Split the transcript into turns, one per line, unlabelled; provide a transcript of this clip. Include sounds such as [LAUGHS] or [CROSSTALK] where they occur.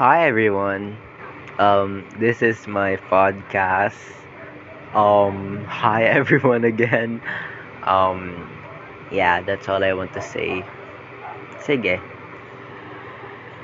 Hi everyone. Um, this is my podcast. Um, hi [LAUGHS] everyone again. Um, yeah, that's all I want to say. Sige.